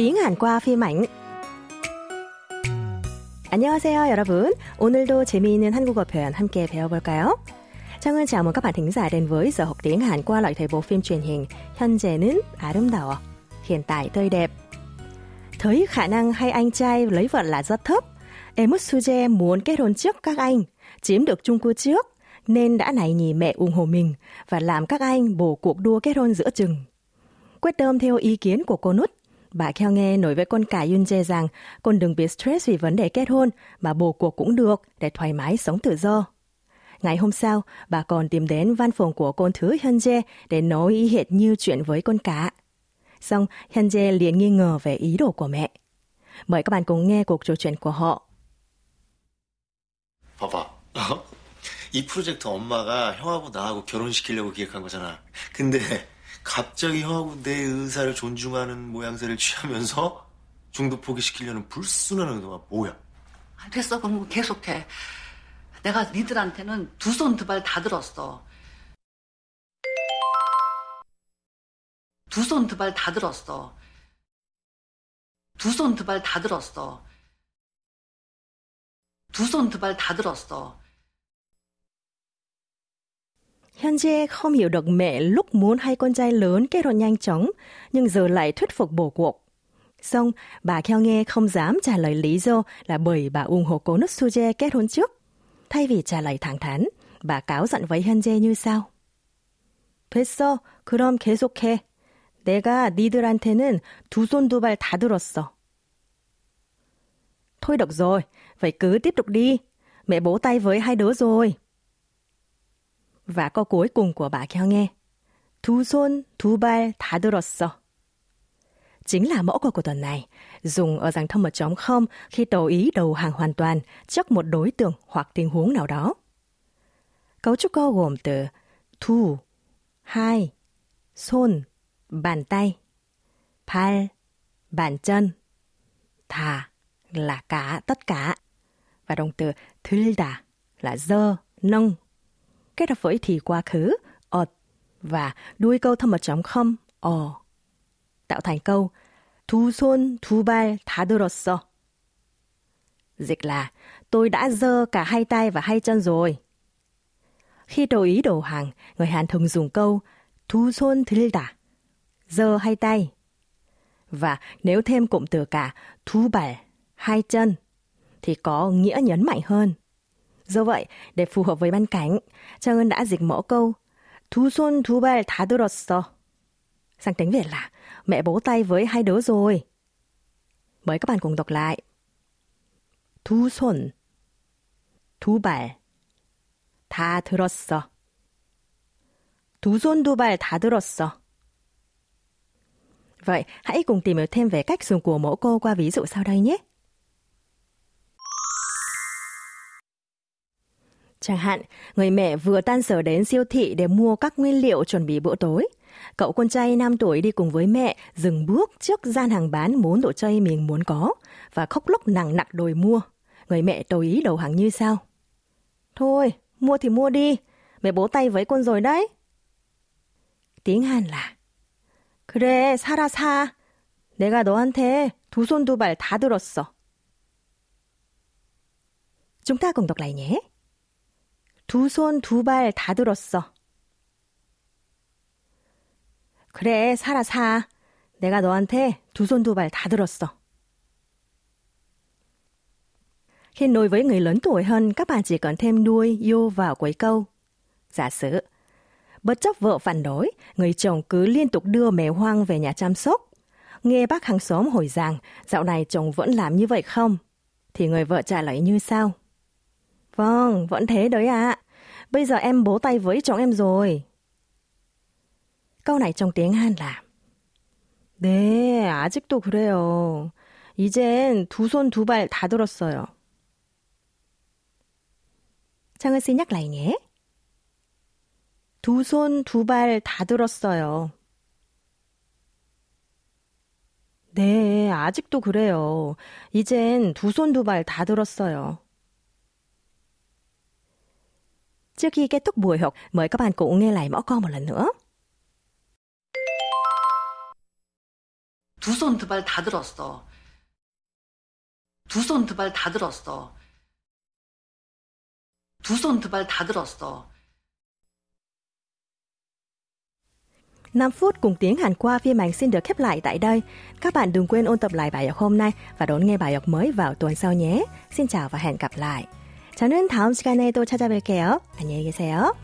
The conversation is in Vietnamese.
tiếng Hàn qua phim ảnh. 안녕하세요, 여러분. 오늘도 재미있는 한국어 표현 함께 배워볼까요? Trang chào mừng các bạn thính giả đến với giờ học tiếng Hàn qua loại thời bộ phim truyền hình 현재는 아름다워, hiện tại tươi đẹp. Thấy khả năng hai anh trai lấy vợ là rất thấp, Emut Suje muốn kết hôn trước các anh, chiếm được Trung Quốc trước, nên đã nài nỉ mẹ ủng hộ mình và làm các anh bổ cuộc đua kết hôn giữa chừng. Quyết tâm theo ý kiến của cô Nút, bà Kheo nghe nói với con cả Yun Jae rằng con đừng bị stress vì vấn đề kết hôn mà bổ cuộc cũng được để thoải mái sống tự do. Ngày hôm sau, bà còn tìm đến văn phòng của con thứ Hyun Jae để nói ý hệt như chuyện với con cả. Xong, Hyun Jae liền nghi ngờ về ý đồ của mẹ. Mời các bạn cùng nghe cuộc trò chuyện của họ. 봐봐. 이 프로젝트 엄마가 형하고 나하고 결혼시키려고 기획한 거잖아. 근데 갑자기 형하고 내 의사를 존중하는 모양새를 취하면서 중도 포기시키려는 불순한 의도가 뭐야? 아, 됐어, 그럼 계속해. 내가 니들한테는 두 손 두 발 다 들었어. 두 손 두 발 다 들었어. 두 손 두 발 다 들었어. 두 손 두 발 다 들었어. Hyunjae không hiểu được mẹ lúc muốn hai con trai lớn kết hôn nhanh chóng, nhưng giờ lại thuyết phục bổ cuộc. Xong, bà Kheo nghe không dám trả lời lý do là bởi bà ủng hộ cô Nut Suje kết hôn trước. Thay vì trả lời thẳng thắn, bà cáo giận với Hyunjae như sau. 됐어. 그럼 계속해. 내가 니들한테는 두 손 두 발 다 들었어. Thôi được rồi, vậy cứ tiếp tục đi. Mẹ bố tay với hai đứa rồi. và câu cuối cùng của bà Kheo nghe. Thú xôn, thú bay, thá đơ. Chính là mẫu câu của tuần này, dùng ở dạng thông 1.0 khi tàu ý đầu hàng hoàn toàn trước một đối tượng hoặc tình huống nào đó. Cấu trúc câu gồm từ thu, hai, xôn, bàn tay, pal, bàn chân, thà là cả tất cả và động từ thilda là dơ, nâng, kết hợp với thì quá khứ, ọt, và đuôi câu thông mật trống không, 어, tạo thành câu 두 손, 두 발 다 들었어. Dịch là tôi đã dơ cả hai tay và hai chân rồi. Khi đồng ý đầu hàng, người Hàn thường dùng câu 두 손 들다, dơ hai tay. Và nếu thêm cụm từ cả 두 발, hai chân, thì có nghĩa nhấn mạnh hơn. Do vậy, để phù hợp với văn cảnh, Trang Ân đã dịch mẫu câu 두 손 두 발 다 들었어. Sang tiếng Việt là mẹ bố tay với hai đứa rồi. Mời các bạn cùng đọc lại. 두 손, 두 발, 다 들었어. 두 손 두 발 다 들었어. Vậy, hãy cùng tìm hiểu thêm về cách dùng của mẫu cô qua ví dụ sau đây nhé. Chẳng hạn, người mẹ vừa tan sở đến siêu thị để mua các nguyên liệu chuẩn bị bữa tối. Cậu con trai 5 tuổi đi cùng với mẹ dừng bước trước gian hàng bán món đồ chơi mình muốn có và khóc lóc nặng nặc đòi mua. Người mẹ tỏ ý đầu hàng như sau. Thôi, mua thì mua đi. Mẹ bố tay với con rồi đấy. tiếng Hàn là 그래, 사라 사. 내가 너한테 두 손 두 발 다 들었어. Chúng ta cùng đọc lại nhé. 두 손 두 발 다 들었어. 그래, 사라 사. 내가 너한테 두 손 두 발 다 들었어. Khi nói với người lớn tuổi hơn, các bạn chỉ cần thêm đuôi yo vào cuối câu. Giả sử, bất chấp vợ phản đối, người chồng cứ liên tục đưa mèo hoang về nhà chăm sóc. Nghe bác hàng xóm hỏi rằng, dạo này chồng vẫn làm như vậy không? Thì người vợ trả lời như sau. Vâng, vẫn thế đấy ạ. À. Bây giờ em bố tay với chồng em rồi. Câu này trong tiếng Hàn là 네, 아직도 그래요. 이젠 두 손 두 발 다 들었어요. 창은 씨 nhắc lại nhé. 두 손 두 발 다 들었어요. 네, 아직도 그래요. 이젠 두 손 두 발 다 들었어요. Trước khi kết thúc buổi học, mời các bạn cùng nghe lại mõ con một lần nữa. 두 손 두 발 다 들었어. 두 손 두 발 다 들었어. 두 손 두 발 다 들었어. 5 phút cùng tiếng Hàn qua phiên bản xin được khép lại tại đây. Các bạn đừng quên ôn tập lại bài học hôm nay và đón nghe bài học mới vào tuần sau nhé. Xin chào và hẹn gặp lại. 저는 다음 시간에 또 찾아뵐게요. 안녕히 계세요.